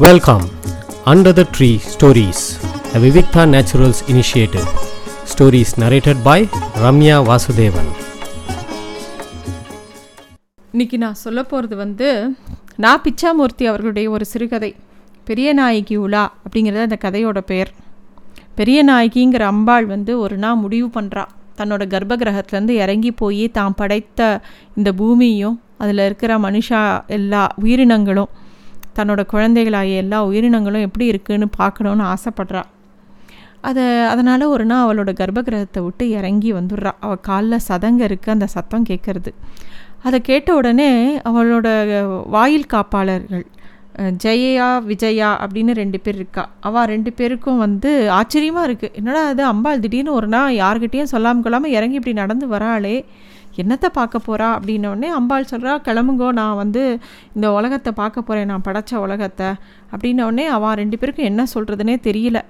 Welcome under the tree stories the Vivikta naturals initiative stories narrated by Ramya Vasudevan இன்னைக்கு நான் சொல்ல போகிறது வந்து நான் பிச்சாமூர்த்தி அவர்களுடைய ஒரு சிறுகதை. பெரிய நாயகி உலா அப்படிங்கிறது அந்த கதையோட பெயர். பெரிய நாயகிங்கிற அம்பாள் வந்து ஒரு நாள் முடிவு பண்ணுறா தன்னோட கர்ப்ப கிரகத்துலேருந்து இறங்கி போய் தான் படைத்த இந்த பூமியும் அதில் இருக்கிற மனுஷா எல்லா உயிரினங்களும் தன்னோட குழந்தைகளாகிய எல்லா உயிரினங்களும் எப்படி இருக்குன்னு பார்க்கணுன்னு ஆசைப்பட்றா. அதை அதனால் ஒரு நாள் அவளோட கர்ப்பகிரகத்தை விட்டு இறங்கி வந்துடுறா. அவள் காலில் சதங்க இருக்குது அந்த சத்தம் கேட்குறது அதை கேட்ட உடனே அவளோட வாயில் காப்பாளர்கள் ஜெயையா ஜெயா விஜயா அப்படின்னு ரெண்டு பேர் இருக்கா. அவள் ரெண்டு பேருக்கும் வந்து ஆச்சரியமாக இருக்குது என்னடா அது அம்பாள் திடீர்னு ஒரு நாள் யார்கிட்டேயும் சொல்லாமல் கொள்ளாமல் இறங்கி இப்படி நடந்து வராளே. என்னத்தை பார்க்க போகிறா அப்படின்னோடனே அம்பாள் சொல்கிறா கிளம்புங்கோ நான் வந்து இந்த உலகத்தை பார்க்க போகிறேன் நான் படைச்ச உலகத்தை. அப்படின்னோடனே அவன் ரெண்டு பேருக்கும் என்ன சொல்கிறதுனே தெரியல.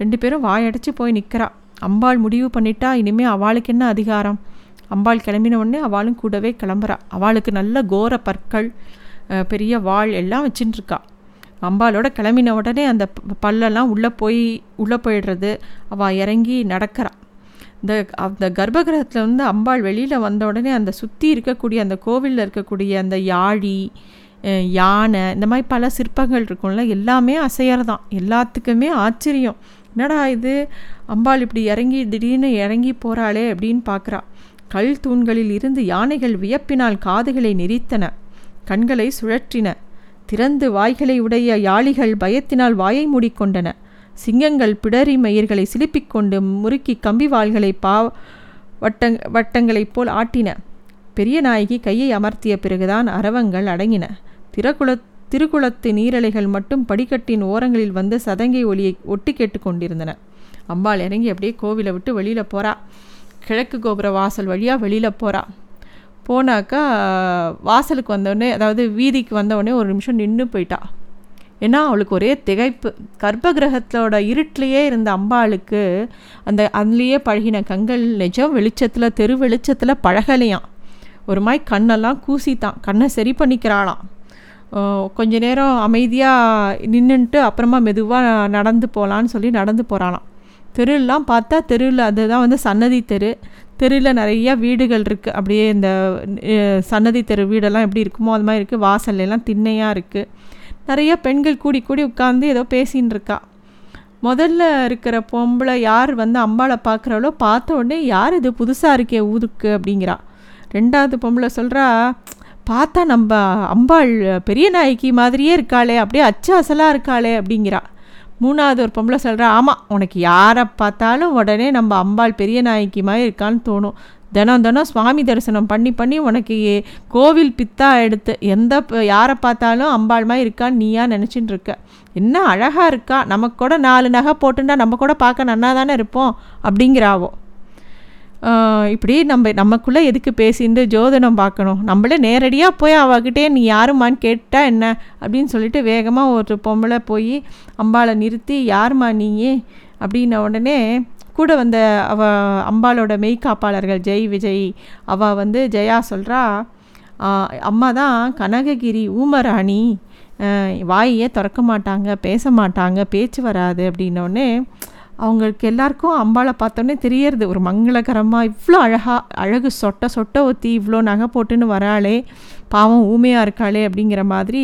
ரெண்டு பேரும் வாயடைச்சு போய் நிற்கிறா அம்பாள் முடிவு பண்ணிட்டா இனிமேல் அவளுக்கு என்ன அதிகாரம்? அம்பாள் கிளம்பின உடனே அவளும் கூடவே கிளம்புறா. அவளுக்கு நல்ல கோர பற்கள் பெரிய வாள் எல்லாம் வச்சுட்டுருக்கா அம்பாளோட கிளம்பின உடனே அந்த பல்லெல்லாம் உள்ளே போய் உள்ளே போயிடுறது. அவள் இறங்கி நடக்கிறா. இந்த அந்த கர்ப்பகிரகத்தில் வந்து அம்பாள் வெளியில் வந்த உடனே அந்த சுற்றி இருக்கக்கூடிய அந்த கோவிலில் இருக்கக்கூடிய அந்த யாழி யானை இந்த மாதிரி பல சிற்பங்கள் இருக்கும்ல எல்லாமே அசையறதான். எல்லாத்துக்குமே ஆச்சரியம். என்னடா இது? அம்பாள் இப்படி இறங்கி திடீர்னு இறங்கி போகிறாளே அப்படின்னு பார்க்குறா கல் தூண்களில் இருந்து யானைகள் வியப்பினால் காதுகளை நெரித்தன. கண்களை சுழற்றின. திறந்து வாய்களை உடைய யாளிகள் பயத்தினால் வாயை மூடிக்கொண்டன. சிங்கங்கள் பிடரி மயிர்களை சிலுப்பிக் கொண்டு முறுக்கி கம்பி வாள்களை பா வட்டங் வட்டங்களைப் போல் ஆட்டின. பெரிய நாயகி கையை அமர்த்திய பிறகுதான் அரவங்கள் அடங்கின. திரகுல திருக்குளத்து நீரலைகள் மட்டும் படிக்கட்டின் ஓரங்களில் வந்து சதங்கை ஒளியை ஒட்டி கேட்டுக்கொண்டிருந்தன அம்பாள் இறங்கி அப்படியே கோவிலை விட்டு வெளியில் போகிறா கிழக்கு கோபுர வாசல் வழியாக வெளியில் போகிறா போனாக்கா வாசலுக்கு வந்தோடனே அதாவது வீதிக்கு வந்தவுடனே ஒரு நிமிஷம் நின்று போயிட்டா. ஏன்னா அவளுக்கு ஒரே திகைப்பு. கர்ப்ப கிரகத்தோட இருட்டிலேயே இருந்த அம்பாளுக்கு அந்த அதுலேயே பழகின கண்கள் நிஜம் வெளிச்சத்தில் தெரு வெளிச்சத்தில் பழகலையாம். ஒரு மாதிரி கண்ணெல்லாம் கூசித்தான் கண்ணை சரி பண்ணிக்கிறாளாம். கொஞ்ச நேரம் அமைதியாக நின்றுன்ட்டு அப்புறமா மெதுவாக நடந்து போகலான்னு சொல்லி நடந்து போகிறாளாம் தெருலாம் பார்த்தா தெருவில் அதுதான் வந்து சன்னதி தெரு. தெருவில் நிறைய வீடுகள் இருக்குது அப்படியே இந்த சன்னதி தெரு வீடெல்லாம் எப்படி இருக்குமோ அது மாதிரி இருக்குது வாசல்லாம் திண்ணையாக இருக்குது நிறைய பெண்கள் கூடி கூடி உட்காந்து ஏதோ பேசின்னு இருக்கா முதல்ல இருக்கிற பொம்பளை யார் வந்து அம்பாளை பார்க்குறாளோ பார்த்த உடனே யார் இது புதுசாக இருக்கே ஊருக்கு அப்படிங்கிறா. ரெண்டாவது பொம்பளை சொல்கிறா பார்த்தா நம்ம அம்பாள் பெரிய நாயகி மாதிரியே இருக்காளே அப்படியே அச்சாசலாக இருக்காளே அப்படிங்கிறா. மூணாவது ஒரு பொம்பளை சொல்கிறா ஆமாம் உனக்கு யாரை பார்த்தாலும் உடனே நம்ம அம்பாள் பெரிய நாயகி மாதிரி இருக்கான்னு தோணும். தினம் தினம் சுவாமி தரிசனம் பண்ணி பண்ணி உனக்கு கோவில் பித்தா எடுத்து எந்த யாரை பார்த்தாலும் அம்பாள் மாதிரி இருக்கான்னு நீயா நினச்சின்னு இருக்க. என்ன அழகாக இருக்கா. நமக்கு கூட நாலு நகை போட்டுண்டா நம்ம கூட பார்க்க நன்னா தானே இருப்போம் அப்படிங்கிறாவோ. இப்படி நம்ம நமக்குள்ளே எதுக்கு பேசிட்டு ஜோதனம் பார்க்கணும். நம்மளே நேரடியாக போய் அவகிட்டே நீ யாருமான்னு கேட்டால் என்ன அப்படின்னு சொல்லிட்டு வேகமாக ஒரு பொம்பளை போய் அம்பாளை நிறுத்தி யாரும்மா நீயே? அப்படின்ன உடனே கூட வந்த அவ அம்பாளோட மெய்காப்பாளர்கள் ஜெய் விஜய் அவ வந்து ஜெயா சொல்கிறா அம்மா தான் கனககிரி ஊமராணி. ஆஹ் வாயே திறக்க மாட்டாங்க பேச மாட்டாங்க பேச்சு வராது அப்படின்னோடனே அவங்களுக்கு எல்லாருக்கும் அம்பாளை பார்த்தோன்னே தெரியறது. ஒரு மங்களகரமாக இவ்வளோ அழகாக அழகு சொட்ட சொட்ட ஒத்தி இவ்வளோ நகை போட்டுன்னு வராளே பாவம் ஊமையாக இருக்காளே அப்படிங்கிற மாதிரி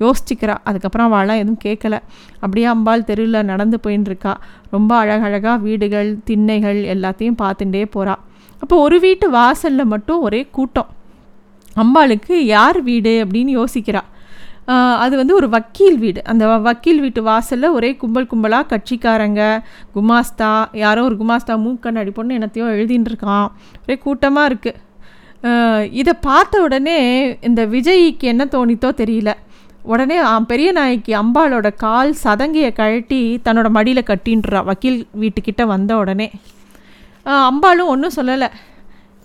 யோசிச்சுக்கிறா. அதுக்கப்புறம் அவளாம் எதுவும் கேட்கல. அப்படியே அம்பாள் தெருவில் நடந்து போயின்னு இருக்கா ரொம்ப அழகழகாக வீடுகள் திண்ணைகள் எல்லாத்தையும் பார்த்துட்டே போகிறா அப்போ ஒரு வீட்டு வாசலில் மட்டும் ஒரே கூட்டம். அம்பாளுக்கு யார் வீடு அப்படின்னு யோசிக்கிறாள் அது வந்து ஒரு வக்கீல் வீடு. அந்த வக்கீல் வீட்டு வாசலில் ஒரே கும்பல் கும்பலாக கட்சிக்காரங்க குமாஸ்தா யாரோ ஒரு குமாஸ்தா மூக்கண்ணாடி பொண்ணு என்னத்தையோ எழுதின்னு இருக்கான் ஒரே கூட்டமாக இருக்குது இதை பார்த்த உடனே இந்த விஜய்க்கு என்ன தோணித்தோ தெரியல. உடனே பெரிய நாய்க்கு அம்பாளோட கால் சதங்கையை கழட்டி தன்னோட மடியில் கட்டின்றா வக்கீல் வீட்டுக்கிட்ட வந்த உடனே. அம்பாலும் அம்பாளும் ஒன்றும் சொல்லலை.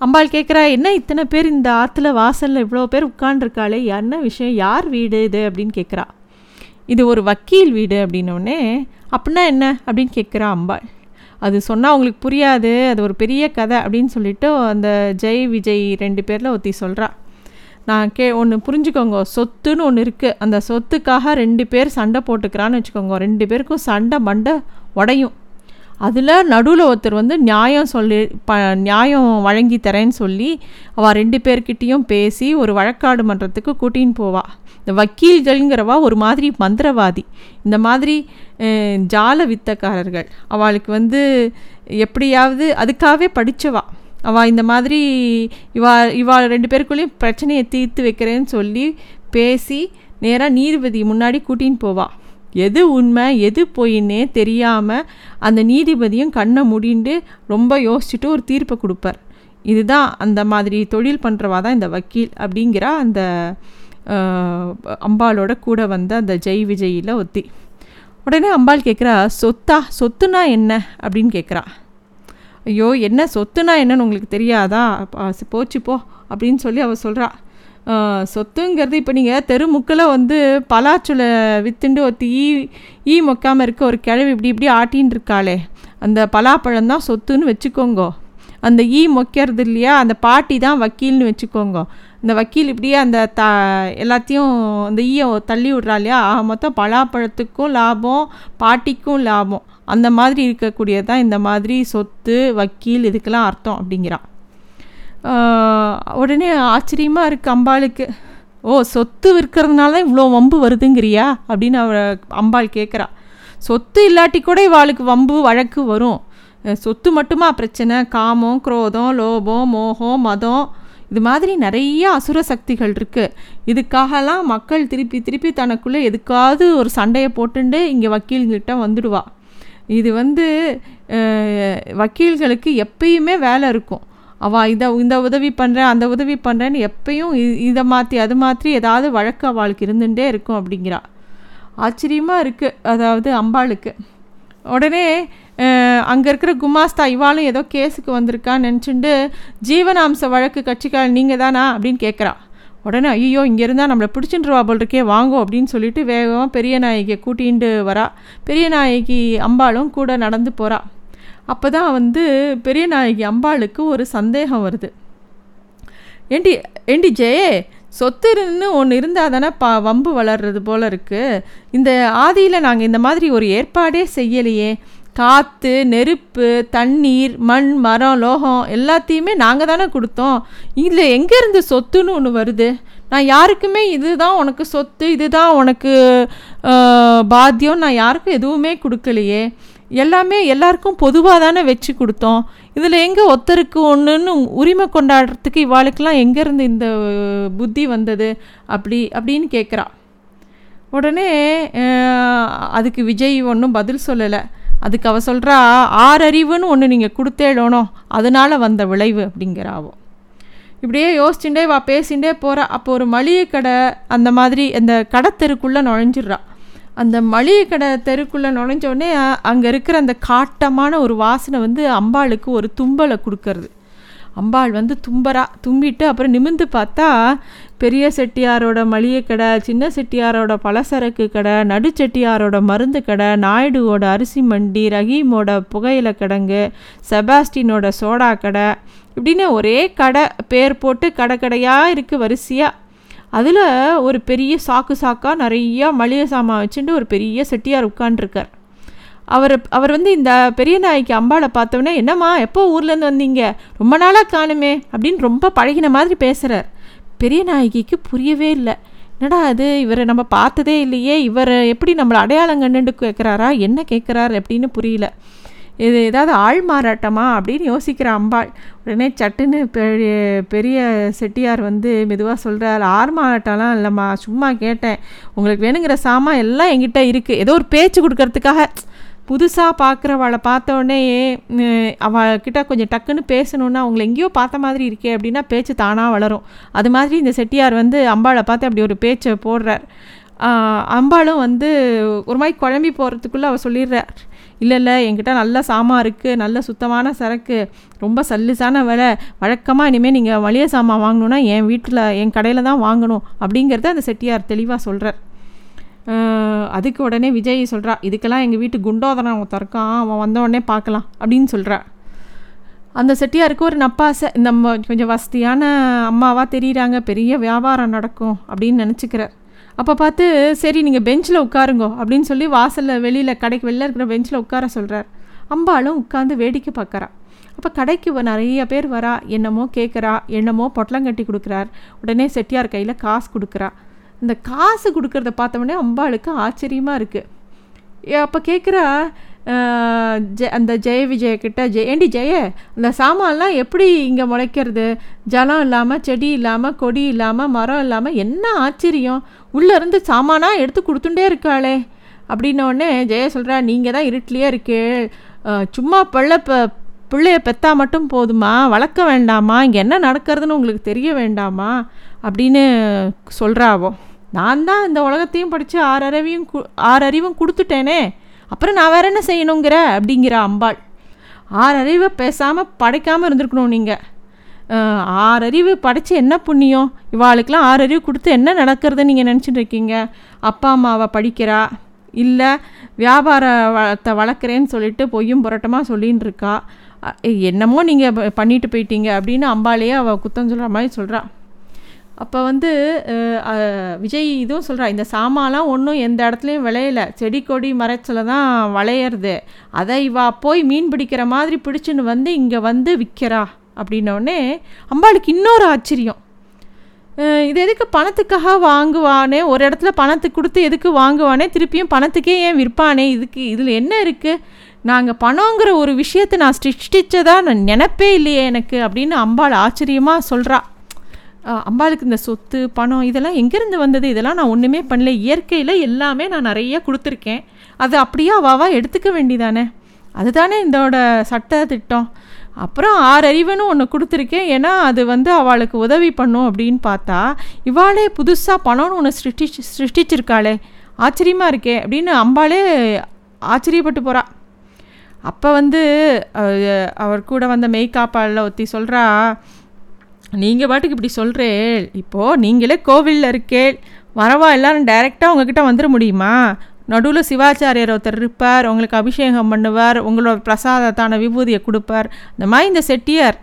அம்பாள் கேட்குறா என்ன இத்தனை பேர் இந்த ஆற்றுல வாசலில் இவ்வளோ பேர் உட்காண்டிருக்காளே என்ன விஷயம்? யார் வீடு இது? அப்படின்னு கேட்குறா இது ஒரு வக்கீல் வீடு அப்படின்னோடனே அப்படின்னா என்ன? அப்படின்னு கேட்குறா அம்பாள். அது சொன்னால் அவங்களுக்கு புரியாது. அது ஒரு பெரிய கதை அப்படின்னு சொல்லிட்டு அந்த ஜெய் விஜய் ரெண்டு பேரில் ஒருத்தி சொல்கிறா நான் கே ஒன்று புரிஞ்சுக்கோங்க. சொத்துன்னு ஒன்று இருக்குது அந்த சொத்துக்காக ரெண்டு பேர் சண்டை போட்டுக்கிறான்னு வச்சுக்கோங்க. ரெண்டு பேருக்கும் சண்டை மண்டை உடையும். அதில் நடுவில் ஒருத்தர் வந்து நியாயம் சொல்லி ப நியாயம் வழங்கி தரேன்னு சொல்லி அவள் ரெண்டு பேர்கிட்டேயும் பேசி ஒரு வழக்காடு மன்றத்துக்கு கூட்டின்னு போவா. இந்த வக்கீல்கள்ங்கிறவா ஒரு மாதிரி மந்திரவாதி. இந்த மாதிரி ஜால வித்தக்காரர்கள். அவளுக்கு வந்து எப்படியாவது அதுக்காகவே படித்தவா அவள் இந்த மாதிரி இவா இவா ரெண்டு பேருக்குள்ளேயும் பிரச்சனையை தீர்த்து வைக்கிறேன்னு சொல்லி பேசி நேராக நீதிபதி முன்னாடி கூட்டின்னு போவாள் எது உண்மை எது பொய்ன்னே தெரியாமல் அந்த நீதிபதியும் கண்ணை முடிண்டு ரொம்ப யோசிச்சுட்டு ஒரு தீர்ப்பை கொடுப்பார். இதுதான் அந்த மாதிரி தொழில் பண்ணுறவா தான் இந்த வக்கீல் அப்படிங்கிற அந்த அம்பாளோட கூட வந்த அந்த ஜெய் விஜயில் ஒத்தி. உடனே அம்பாள் கேட்குறா சொத்தா சொத்துனா என்ன? அப்படின்னு கேட்குறா. ஐயோ என்ன சொத்துனா என்னன்னு உங்களுக்கு தெரியாதா? போச்சு போ அப்படின்னு சொல்லி அவள் சொல்கிறா சொத்துங்கிறது இப்போ நீங்கள் தெருமுக்கில் வந்து பலாச்சுளை வித்துண்டு ஒருத்தி ஈ ஈ மொக்காமல் இருக்க ஒரு கிழவி இப்படி இப்படி ஆட்டின்னு இருக்காளே. அந்த பலாப்பழம் தான் சொத்துன்னு வச்சுக்கோங்க. அந்த ஈ மொக்கிறது இல்லையா? அந்த பாட்டி தான் வக்கீல்னு வச்சுக்கோங்க. இந்த வக்கீல் இப்படியே அந்த த எல்லாத்தையும் அந்த ஈயை தள்ளி விட்றா இல்லையா? மொத்தம் பலாப்பழத்துக்கும் லாபம் பாட்டிக்கும் லாபம். அந்த மாதிரி இருக்கக்கூடியது தான் இந்த மாதிரி சொத்து வக்கீல் இதுக்கெல்லாம் அர்த்தம் அப்படிங்கிறான் உடனே ஆச்சரியமாக இருக்குது அம்பாளுக்கு. ஓ சொத்து விற்கிறதுனால தான் இவ்வளோ வம்பு வருதுங்கிறியா? அப்படின்னு அவ அம்பாள் கேட்குறா சொத்து இல்லாட்டி கூட இவாளுக்கு வம்பு வழக்கு வரும். சொத்து மட்டுமா பிரச்சனை? காமம் குரோதம் லோபம் மோகம் மதம். இது மாதிரி நிறைய அசுர சக்திகள் இருக்குது இதுக்காகலாம் மக்கள் திருப்பி திருப்பி தனக்குள்ளே எதுக்காவது ஒரு சண்டையை போட்டுண்டு இங்கே வக்கீல்கிட்ட வந்துடுவா. இது வந்து வக்கீல்களுக்கு எப்பயுமே வேலை இருக்கும். அவள் இதை இந்த உதவி பண்ணுறேன் அந்த உதவி பண்ணுறேன்னு எப்பயும் இதை மாற்றி அது மாற்றி ஏதாவது வழக்கு அவளுக்கு இருந்துகிட்டே இருக்கும் அப்படிங்கிறா. ஆச்சரியமாக இருக்குது அதாவது அம்பாளுக்கு. உடனே அங்கே இருக்கிற குமாஸ்தா இவாளும் ஏதோ கேஸுக்கு வந்திருக்கான்னு நினச்சிட்டு ஜீவனாம்ச வழக்கு கட்சிக்கால் நீங்கள் தானா? அப்படின்னு கேட்குறா உடனே ஐயோ இங்கே இருந்தால் நம்மளை பிடிச்சின்றவா போல் இருக்கே வாங்கோ அப்படின்னு சொல்லிட்டு வேகமாக பெரிய நாயகியை கூட்டிகிட்டு வரா. பெரிய நாயகி அம்பாளும் கூட நடந்து போகிறா அப்போ தான் வந்து பெரிய நாயகி அம்பாளுக்கு ஒரு சந்தேகம் வருது. ஏண்டி ஏண்டி ஜெயே சொத்துன்னு ஒன்று இருந்தால் தானே பா வம்பு வளர்றது போல் இருக்குது இந்த ஆதியில் நாங்கள் இந்த மாதிரி ஒரு ஏற்பாடே செய்யலையே. காற்று நெருப்பு தண்ணீர் மண் மரம் லோகம் எல்லாத்தையுமே நாங்கள் தானே கொடுத்தோம். இதில் எங்கேருந்து சொத்துன்னு ஒன்று வருது? நான் யாருக்குமே இதுதான் உனக்கு சொத்து இதுதான் உனக்கு பாத்தியம் நான் யாருக்கும் எதுவுமே கொடுக்கலையே. எல்லாமே எல்லாருக்கும் பொதுவாக தானே வச்சு கொடுத்தோம். இதில் எங்கே ஒத்தருக்கு ஒன்றுன்னு உரிமை கொண்டாடுறதுக்கு இவாளுக்கெல்லாம் எங்கேருந்து இந்த புத்தி வந்தது? அப்படி அப்படின்னு கேட்குறா உடனே அதுக்கு விஜய் ஒன்றும் பதில் சொல்லலை. அதுக்கு அவள் சொல்கிறா ஆறறிவுன்னு ஒன்று நீங்கள் கொடுத்தேடணும் அதனால் வந்த விளைவு அப்படிங்கிறாவோ. இப்படியே யோசிச்சுட்டே வா பேசிகிட்டே போகிறா அப்போ ஒரு மளிகை கடை அந்த மாதிரி அந்த கடத்தெருக்குள்ளே நுழைஞ்சிட்றா. அந்த மளிகை கடை தெருக்குள்ளே நுழைஞ்சோடனே அங்கே இருக்கிற அந்த காட்டமான ஒரு வாசனை வந்து அம்பாளுக்கு ஒரு தும்பலை கொடுக்கறது. அம்பாள் வந்து தும்பரா தும்பிட்டு அப்புறம் நிமிந்து பார்த்தா பெரிய செட்டியாரோட மளிகை கடை சின்ன செட்டியாரோட பலசரக்கு கடை நடு செட்டியாரோட மருந்து கடை நாயுடுவோட அரிசி மண்டி ரஹீமோட புகையில கிடங்கு செபாஸ்டினோட சோடா கடை இப்படின்னு ஒரே கடை பேர் போட்டு கடை கடையாக இருக்குது வரிசையாக அதில் ஒரு பெரிய சாக்கு சாக்காக நிறையா மளிகை சாமான் வச்சுட்டு ஒரு பெரிய செட்டியார் உட்காண்டிருக்கார் அவர் அவர் வந்து இந்த பெரிய நாய்க்கு அம்பாளை பார்த்தோன்னே என்னம்மா எப்போ ஊர்லேருந்து வந்தீங்க? ரொம்ப நாளாக காணுமே அப்படின்னு ரொம்ப பழகின மாதிரி பேசுகிறார் பெரிய நாயகிக்கு புரியவே இல்லை. என்னடா அது இவரை நம்ம பார்த்ததே இல்லையே. இவர் எப்படி நம்மளை அடையாளம் கண்டுட்டு கேட்குறாரா என்ன கேட்குறாரு அப்படின்னு புரியல. இது ஏதாவது ஆள் மாறாட்டமா அப்படின்னு யோசிக்கிற அம்பாள். உடனே சட்டுன்னு பெரிய பெரிய செட்டியார் வந்து மெதுவாக சொல்கிறார் ஆள் மாறாட்டம்லாம் இல்லைம்மா சும்மா கேட்டேன். உங்களுக்கு வேணுங்கிற சாமான் எல்லாம் எங்கிட்ட இருக்குது ஏதோ ஒரு பேச்சு கொடுக்கறதுக்காக. புதுசாக பார்க்குறவளை பார்த்தோடனே அவள்கிட்ட கொஞ்சம் டக்குன்னு பேசணுன்னா அவங்களை எங்கேயோ பார்த்த மாதிரி இருக்கே அப்படின்னா பேச்சு தானாக வளரும். அது மாதிரி இந்த செட்டியார் வந்து அம்பாளை பார்த்து அப்படி ஒரு பேச்சை போடுறார். அம்பாளும் வந்து ஒரு மாதிரி குழம்பி போகிறதுக்குள்ளே அவள் சொல்லிடுறார் இல்லை இல்லை என்கிட்ட நல்ல சாமான் இருக்குது நல்ல சுத்தமான சரக்கு ரொம்ப சல்லுசான விலை வழக்கமாக இனிமேல் நீங்கள் மளிகை சாமான் வாங்கணுன்னா என் வீட்டில் என் கடையில் தான் வாங்கணும் அப்படிங்கிறத அந்த செட்டியார் தெளிவாக சொல்கிறார் அதுக்கு உடனே விஜய் சொல்கிறா இதுக்கெல்லாம் எங்கள் வீட்டு குண்டோதரன் அவன் திறக்கான் அவன் வந்த உடனே பார்க்கலாம் அப்படின்னு சொல்கிறா அந்த செட்டியாருக்கு ஒரு நப்பாசை இந்த ம- கொஞ்சம் வசதியான அம்மாவாக தெரியுறாங்க பெரிய வியாபாரம் நடக்கும் அப்படின்னு நினச்சிக்கிறார். அப்போ பார்த்து சரி நீங்கள் பெஞ்சில் உட்காருங்கோ அப்படின்னு சொல்லி வாசலில் வெளியில் கடைக்கு வெளில இருக்கிற பெஞ்சில் உட்கார சொல்கிறார் அம்பாளும் உட்காந்து வேடிக்கை பார்க்கறா. அப்போ கடைக்கு நிறைய பேர் வரா என்னமோ கேட்குறா என்னமோ பொட்டலங்கட்டி கொடுக்குறார். உடனே செட்டியார் கையில் காசு கொடுக்குறா. இந்த காசு கொடுக்குறத பார்த்தோன்னே அம்பாளுக்கு ஆச்சரியமாக இருக்குது அப்போ கேட்குறா ஜெ அந்த ஜெய விஜய ஜெய ஏண்டி ஜெய அந்த சாமான்லாம் எப்படி இங்கே முளைக்கிறது? ஜலம் இல்லாமல் செடி இல்லாமல் கொடி இல்லாமல் மரம் இல்லாமல் என்ன ஆச்சரியம்? உள்ளேருந்து சாமானாக எடுத்து கொடுத்துட்டே இருக்காளே. அப்படின்னோடனே ஜெய சொல்கிறா நீங்கள் தான் இருட்டிலேயே இருக்கு சும்மா பிள்ளை ப பிள்ளைய பெத்தா மட்டும் போதுமா? வளர்க்க வேண்டாமா? இங்கே என்ன நடக்கிறதுன்னு உங்களுக்கு தெரிய வேண்டாமா? அப்படின்னு சொல்கிறாவோ நான் தான் இந்த உலகத்தையும் படித்து ஆறறிவையும் கு ஆறறிவும் கொடுத்துட்டேனே. அப்புறம் நான் வேற என்ன செய்யணுங்கிற? அப்படிங்கிற அம்பாள். ஆறறிவு பேசாமல் படைக்காமல் இருந்திருக்கணும் நீங்கள் ஆறறிவு படைச்சி என்ன புண்ணியம்? இவாளுக்கெலாம் ஆறறிவு கொடுத்து என்ன நடக்கிறதுன்னு நீங்கள் நினச்சிட்டு இருக்கீங்க? அப்பா அம்மாவை படிக்கிறா? இல்லை வியாபாரத்தை வளர்க்குறேன்னு சொல்லிட்டு பொய்யும் புரட்டமாக சொல்லின்னு இருக்கா? என்னமோ நீங்கள் பண்ணிட்டு போயிட்டீங்க அப்படின்னு அம்பாளையே அவள் குத்தம் சொல்கிற மாதிரி சொல்கிறா அப்போ வந்து விஜய் இதுவும் சொல்கிறா இந்த சாமான்லாம் ஒன்றும் எந்த இடத்துலையும் விளையல. செடி கொடி மரத்தில் தான் விளையிறது. அதை இவா போய் மீன் பிடிக்கிற மாதிரி பிடிச்சின்னு வந்து இங்கே வந்து விற்கிறா அப்படின்னோடனே அம்பாளுக்கு இன்னொரு ஆச்சரியம். இது எதுக்கு பணத்துக்காக வாங்குவானே? ஒரு இடத்துல பணத்துக்கு கொடுத்து எதுக்கு வாங்குவானே? திருப்பியும் பணத்துக்கே ஏன் விற்பானே? இதுக்கு இதில் என்ன இருக்குது நாங்கள் பணங்கிற ஒரு விஷயத்தை நான் சிருஷ்டித்ததாக நான் நினப்பே இல்லையே எனக்கு அப்படின்னு அம்பாள் ஆச்சரியமாக சொல்கிறா அம்பாளுக்கு இந்த சொத்து பணம் இதெல்லாம் எங்கேருந்து வந்தது? இதெல்லாம் நான் ஒன்றுமே பண்ணல. இயற்கையில் எல்லாமே நான் நிறைய கொடுத்துருக்கேன். அது அப்படியே அவாவா எடுத்துக்க வேண்டிதானே அதுதானே இதோட சட்ட திட்டம் அப்புறம் ஆறறிவனும் ஒன்று கொடுத்துருக்கேன். ஏன்னா அது வந்து அவளுக்கு உதவி பண்ணும் அப்படின்னு பார்த்தா இவாளே புதுசாக பணம்னு ஒன்று சிருஷ்டிச்சு சிருஷ்டிச்சிருக்காளே. ஆச்சரியமாக இருக்கே அப்படின்னு அம்பாளே ஆச்சரியப்பட்டு போகிறா அப்போ வந்து அவர் கூட வந்த மெய்காப்பாளில் ஒத்தி சொல்கிறா நீங்கள் பாட்டுக்கு இப்படி சொல்கிறேள் இப்போது நீங்களே கோவிலில் இருக்கேள் வரவா எல்லாரும் டைரெக்டாக உங்ககிட்ட வந்துட முடியுமா? நடுவில் சிவாச்சாரியர் ஒருத்தர் இருப்பார் உங்களுக்கு அபிஷேகம் பண்ணுவார் உங்களோட பிரசாதத்தான விபூதியை கொடுப்பார். இந்த மாதிரி இந்த செட்டியார்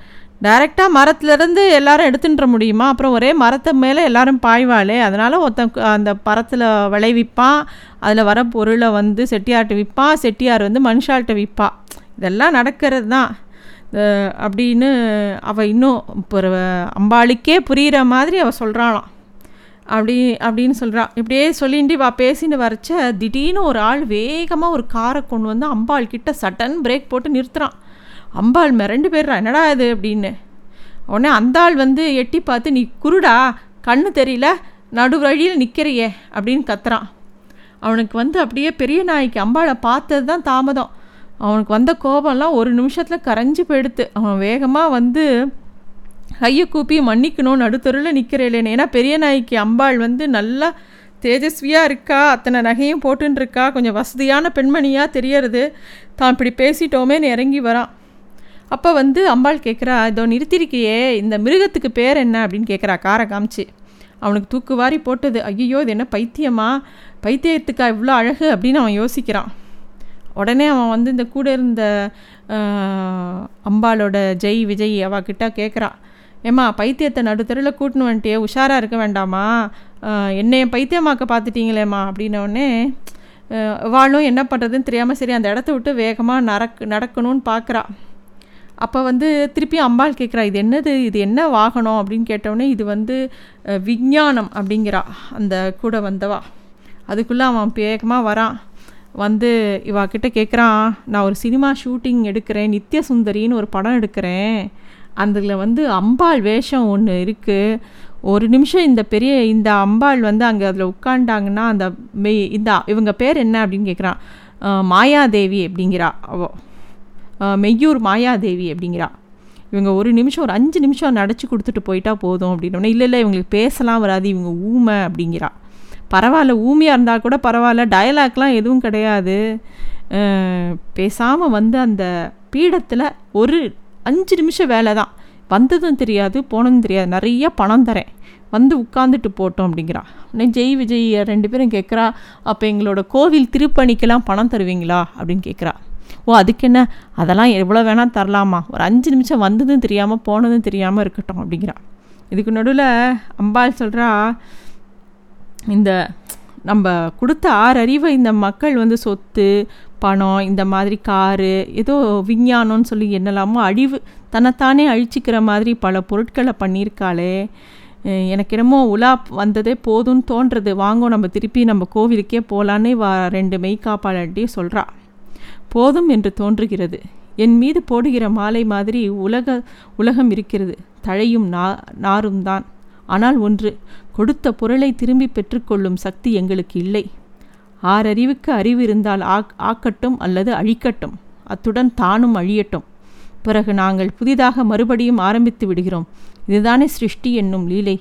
டைரெக்டாக மரத்துலேருந்து எல்லாரும் எடுத்துன்ற முடியுமா? அப்புறம் ஒரே மரத்தை மேலே எல்லாரும் பாய்வாளே அதனால் ஒருத்தன் அந்த மரத்தில் விளைவிப்பான் அதில் வர பொருளை வந்து செட்டியார்கிட்ட விற்பான் செட்டியார் வந்து மனுஷால்கிட்ட விற்பா இதெல்லாம் நடக்கிறது தான் அப்படின்னு அவள் இன்னும் இப்போ அம்பாளுக்கே புரிகிற மாதிரி அவள் சொல்கிறாளாம் அப்படி அப்படின்னு சொல்கிறான் இப்படியே சொல்லிட்டு வா பேசின்னு வரைச்ச திடீர்னு ஒரு ஆள் வேகமாக ஒரு காரை கொண்டு வந்து அம்பாள் கிட்ட சட்டன் பிரேக் போட்டு நிறுத்துகிறான் அம்பாள் மிரண்டு போயிடுறா என்னடா இது? அப்படின்னு. உடனே அந்த ஆள் வந்து எட்டி பார்த்து நீ குருடா கண்ணு தெரியல நடு வழியில் நிற்கிறியே அப்படின்னு கத்துறான். அவனுக்கு வந்து அப்படியே பெரிய நாய்க்கு அம்பாளை பார்த்தது தான் தாமதம். அவனுக்கு வந்த கோபம்லாம் ஒரு நிமிஷத்தில் கரைஞ்சு போயிடுத்து அவன் வேகமாக வந்து கையை கூப்பி மன்னிக்கணும் நடுத்தருவில் நிற்கிறேன் ஏன்னா பெரிய நாய்க்கு அம்பாள் வந்து நல்லா தேஜஸ்வியாக இருக்கா? அத்தனை நகையும் போட்டுன்னு இருக்கா கொஞ்சம் வசதியான பெண்மணியாக தெரியறது. தான் இப்படி பேசிட்டோமேன்னு இறங்கி வரான் அப்போ வந்து அம்பாள் கேட்குறா இதோ நிறுத்திருக்கியே இந்த மிருகத்துக்கு பேர் என்ன? அப்படின்னு கேட்குறா காரை காமிச்சு. அவனுக்கு தூக்கு வாரி போட்டது. ஐயோ இது என்ன பைத்தியமா? பைத்தியத்துக்கா இவ்வளோ அழகு? அப்படின்னு அவன் யோசிக்கிறான். உடனே அவன் வந்து இந்த கூட இருந்த அம்பாலோட அம்பாளோட ஜெய் விஜய் அவகிட்ட கேட்குறான் ஏம்மா பைத்தியத்தை நடுத்தருவில் கூட்டின்னு வந்துட்டே உஷாராக இருக்க வேண்டாமா? என்னைய பைத்தியமாக்க பார்த்துட்டீங்களேம்மா அப்படின்னோடனே வாழும் என்ன பண்ணுறதுன்னு தெரியாமல் சரி அந்த இடத்த விட்டு வேகமாக நடக் நடக்கணும்னு பார்க்குறா அப்போ வந்து திருப்பி அம்பாள் கேட்குறா இது என்னது? இது என்ன வாகனம்? அப்படின்னு கேட்டவுடனே இது வந்து விஞ்ஞானம் அப்படிங்கிறா அந்த கூட வந்தவா. அதுக்குள்ளே அவன் வேகமாக வரான். வந்து இவா கிட்டே கேட்குறான் நான் ஒரு சினிமா ஷூட்டிங் எடுக்கிறேன் நித்ய சுந்தரின்னு ஒரு படம் எடுக்கிறேன். அதில் வந்து அம்பாள் வேஷம் ஒன்று இருக்குது ஒரு நிமிஷம் இந்த பெரிய இந்த அம்பாள் வந்து அங்கே அதில் உட்காண்டாங்கன்னா அந்த மெய் இந்த இவங்க பேர் என்ன அப்படின்னு கேட்குறான் மாயாதேவி அப்படிங்கிறா. அவ மெய்யூர் மாயாதேவி அப்படிங்கிறா. இவங்க ஒரு நிமிஷம் ஒரு அஞ்சு நிமிஷம் நடிச்சு கொடுத்துட்டு போயிட்டா போதும் அப்படின்னோடனே இல்லை இல்லை இவங்களுக்கு பேசலாம் வராது இவங்க ஊமை அப்படிங்கிறா. பரவாயில்ல ஊமையாக இருந்தால் கூட பரவாயில்ல டயலாக்லாம் எதுவும் கிடையாது. பேசாமல் வந்து அந்த பீடத்தில் ஒரு அஞ்சு நிமிஷம் வேலை தான். வந்ததும் தெரியாது போனதும் தெரியாது. நிறைய பணம் தரேன். வந்து உட்காந்துட்டு போட்டோம் அப்படிங்கிறா. உடனே ஜெய் விஜய் ரெண்டு பேரும் கேட்குறா அப்போ எங்களோட கோவில் திருப்பணிக்கெல்லாம் பணம் தருவீங்களா? அப்படின்னு கேட்குறா. ஓ அதுக்கு என்ன? அதெல்லாம் எவ்வளோ வேணால் தரலாமா? ஒரு அஞ்சு நிமிஷம் வந்ததும் தெரியாமல் போனதும் தெரியாமல் இருக்கட்டும் அப்படிங்கிறா. இதுக்கு நடுவில் அம்பாள் சொல்கிறா இந்த நம்ம கொடுத்த ஆறறிவை இந்த மக்கள் வந்து சொத்து பணம் இந்த மாதிரி காரு ஏதோ விஞ்ஞானம்னு சொல்லி என்னெல்லாமோ அழிவு தன்னைத்தானே அழிச்சிக்கிற மாதிரி பல பொருட்களை பண்ணியிருக்காளே. எனக்கு என்னமோ உலா வந்ததே போதும்னு தோன்றது. வாங்கோ நம்ம திருப்பி நம்ம கோவிலுக்கே போகலான்னு வா ரெண்டு மெய்காப்பாளர்கிட்டையும் சொல்கிறா போதும் என்று தோன்றுகிறது. என் மீது போடுகிற மாலை மாதிரி உலக உலகம் இருக்கிறது. தழையும் நா நாரும் தான் ஆனால் ஒன்று கொடுத்த பொருளை திரும்பி பெற்றுக்கொள்ளும் சக்தி எங்களுக்கு இல்லை. ஆறறிவுக்கு அறிவு இருந்தால் ஆக் ஆக்கட்டும் அல்லது அழிக்கட்டும். அத்துடன் தானும் அழியட்டும். பிறகு நாங்கள் புதிதாக மறுபடியும் ஆரம்பித்து விடுகிறோம். இதுதானே சிருஷ்டி என்னும் லீலை.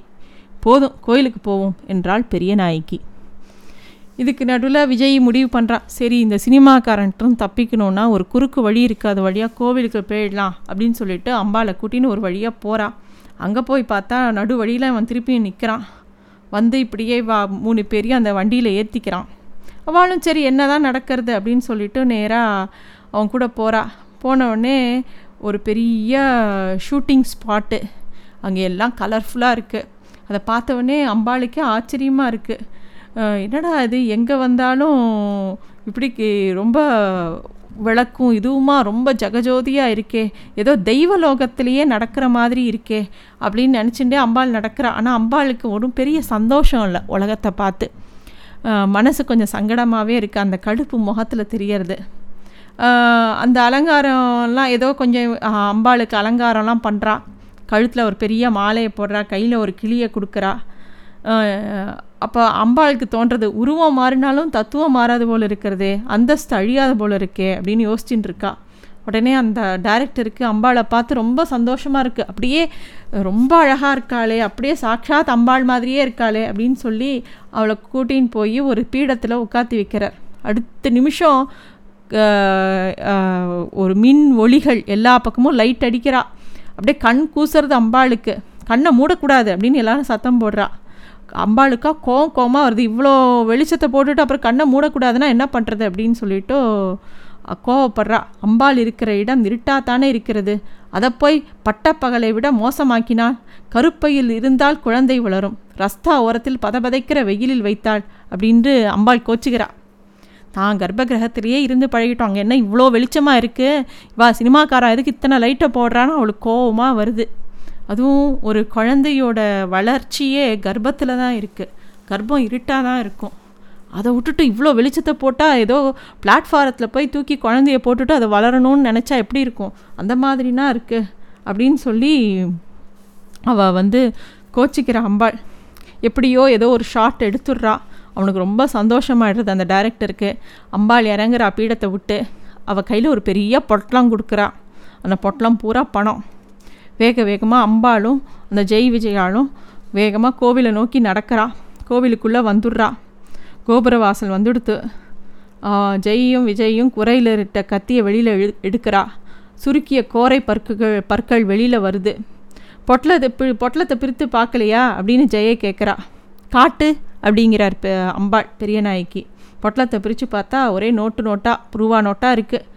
போதும் கோயிலுக்கு போவோம் என்றாள் பெரிய நாயகி. இதுக்கு நடுவில் விஜய் முடிவு பண்ணுறான் சரி இந்த சினிமாக்காரன்ட்டும் தப்பிக்கணுன்னா ஒரு குறுக்கு வழி இருக்குது அது வழியாக கோவிலுக்கு போயிடலாம் அப்படின்னு சொல்லிட்டு அம்பாளை கூட்டின்னு ஒரு வழியாக போகிறான் அங்கே போய் பார்த்தா நடு வழியில் அவன் திருப்பியும் நிற்கிறான் வந்து இப்படியே வா மூணு பேரையும் அந்த வண்டியில் ஏற்றிக்கிறான் அவளும் சரி என்ன தான் நடக்கிறது அப்படின்னு சொல்லிட்டு நேராக அவன் கூட போகிறா போனவுடனே ஒரு பெரிய ஷூட்டிங் ஸ்பாட்டு. அங்கே எல்லாம் கலர்ஃபுல்லாக இருக்குது அதை பார்த்தவொடனே அம்பாளுக்கே ஆச்சரியமாக இருக்குது என்னடா இது? எங்கே வந்தாலும் இப்படி ரொம்ப விளக்கும். இதுவுமா ரொம்ப ஜெகஜோதியாக இருக்கே. ஏதோ தெய்வ லோகத்திலேயே நடக்கிற மாதிரி இருக்கே அப்படின்னு நினச்சிட்டே அம்பாள் நடக்கிறா. ஆனால் அம்பாளுக்கு ஒரு பெரிய சந்தோஷம் இல்லை உலகத்தை பார்த்து. மனசு கொஞ்சம் சங்கடமாகவே இருக்குது அந்த கடுப்பு முகத்தில் தெரியறது. அந்த அலங்காரம்லாம் ஏதோ கொஞ்சம் அம்பாளுக்கு அலங்காரம்லாம் பண்ணுறா கழுத்தில் ஒரு பெரிய மாலையை போடுறா. கையில் ஒரு கிளியை கொடுக்குறா. அப்போ அம்பாளுக்கு தோன்றது உருவம் மாறினாலும் தத்துவம் மாறாது போல் இருக்கிறதே அந்தஸ்து அழியாத போல் இருக்கே அப்படின்னு யோசிச்சுட்டு இருக்கா. உடனே அந்த டைரக்டருக்கு அம்பாளை பார்த்து ரொம்ப சந்தோஷமாக இருக்குது அப்படியே ரொம்ப அழகாக இருக்காளே அப்படியே சாட்சாத் அம்பாள் மாதிரியே இருக்காளே அப்படின்னு சொல்லி அவளை கூட்டின்னு போய் ஒரு பீடத்தில் உட்காத்தி வைக்கிறார். அடுத்த நிமிஷம் ஒரு மின் ஒளிகள் எல்லா பக்கமும் லைட் அடிக்கிறா. அப்படியே கண் கூசுறது அம்பாளுக்கு. கண்ணை மூடக்கூடாது அப்படின்னு எல்லாரும் சத்தம் போடுறா. அம்பாளுக்கா கோவம் கோமாக வருது. இவ்வளோ வெளிச்சத்தை போட்டுட்டு அப்புறம் கண்ணை மூடக்கூடாதுன்னா என்ன பண்ணுறது அப்படின்னு சொல்லிட்டு கோவப்படுறா. அம்பாள் இருக்கிற இடம் இருட்டாக தானே இருக்கிறது. அதை போய் பட்டப்பகலை விட மோசமாக்கினாள் கருப்பையில் இருந்தால் குழந்தை வளரும். ரஸ்தா ஓரத்தில் பதபதைக்கிற வெயிலில் வைத்தாள் அப்படின்ட்டு அம்பாள் கோச்சுகிறா. தான் கர்ப்ப கிரகத்திலேயே இருந்து பழகிட்டோம். அங்கே என்ன இவ்வளோ வெளிச்சமாக இருக்குது வா சினிமாக்காரா எதுக்கு இத்தனை லைட்டை போடுறான்னு அவளுக்கு கோவமாக வருது. அதுவும் ஒரு குழந்தையோட வளர்ச்சியே கர்ப்பத்தில் தான் இருக்குது கர்ப்பம் இருட்டாக தான் இருக்கும். அதை விட்டுட்டு இவ்வளோ வெளிச்சத்தை போட்டால் ஏதோ பிளாட்ஃபாரத்தில் போய் தூக்கி குழந்தைய போட்டுட்டு அதை வளரணும்னு நினச்சா எப்படி இருக்கும்? அந்த மாதிரினா இருக்குது அப்படின்னு சொல்லி அவள் வந்து கோச்சிக்கிற அம்பாள். எப்படியோ ஏதோ ஒரு ஷார்ட் எடுத்துடுறா. அவனுக்கு ரொம்ப சந்தோஷமாயிடுறது அந்த டேரக்டருக்கு அம்பாள் இறங்குறா பீடத்தை விட்டு. அவள் கையில் ஒரு பெரிய பொட்டலம் கொடுக்குறா. அந்த பொட்டலம் பூரா பணம். வேக வேகமாக அம்பாளும் அந்த ஜெய் விஜயாலும் வேகமாக கோவிலை நோக்கி நடக்கிறா. கோவிலுக்குள்ளே வந்துடுறா. கோபுர வாசல் வந்துடுத்து. ஜெய்யும் விஜயும் குறையில் இருட்ட கத்தியை வெளியில் எடு எடுக்கிறா. சுருக்கிய கோரை பற்குகள் பற்கள் வெளியில் வருது. பொட்டலத்தை பி பொட்டலத்தை பிரித்து பார்க்கலையா? அப்படின்னு ஜெயை கேட்குறா காட்டு அப்படிங்கிறார் பெ அம்பாள் பெரிய நாய்க்கு பொட்டலத்தை பிரித்து பார்த்தா ஒரே நோட்டு நோட்டாக ரூபா நோட்டாக இருக்குது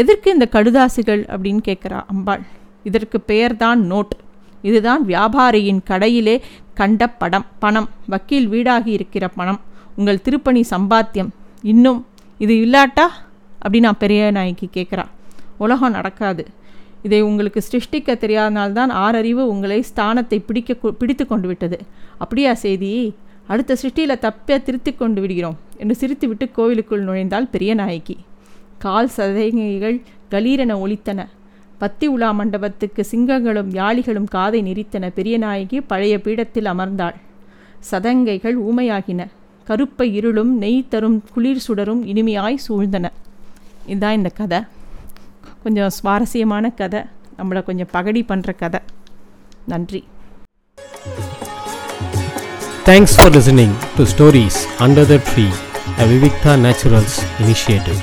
எதற்கு இந்த கடுதாசுகள் அப்படின்னு கேட்குறா அம்பாள். இதற்கு பெயர்தான் நோட். இதுதான் வியாபாரியின் கடையிலே கண்ட படம் பணம். வக்கீல் வீடாகி இருக்கிற பணம். உங்கள் திருப்பணி சம்பாத்தியம். இன்னும் இது இல்லாட்டா? அப்படி நான் பெரிய நாய்க்கு கேட்குறா. உலகம் நடக்காது. இதை உங்களுக்கு சிருஷ்டிக்க தெரியாதனால்தான் ஆறறிவு உங்களை ஸ்தானத்தை பிடிக்க பிடித்து கொண்டு விட்டது. அப்படியா செய்தி அடுத்த சிருஷ்டியில் தப்பே திருத்தி கொண்டு விடுகிறோம் என்று சிரித்துவிட்டு கோவிலுக்குள் நுழைந்தால் பெரிய நாயகி. கால் சதைகள் கலீரென ஒலித்தன. பத்தி உலா மண்டபத்துக்கு சிங்கங்களும் யாளிகளும் காதை நெறித்தன பெரிய நாயகி பழைய பீடத்தில் அமர்ந்தாள். சதங்கைகள் ஊமையாகின. கருப்பை இருளும் நெய் தரும் குளிர் சுடரும் இனிமையாய் சூழ்ந்தன. இதுதான் இந்த கதை. கொஞ்சம் சுவாரஸ்யமான கதை. நம்மளை கொஞ்சம் பகடி பண்ணுற கதை. நன்றி. Thanks for listening to stories under the tree a Vivikta naturals initiative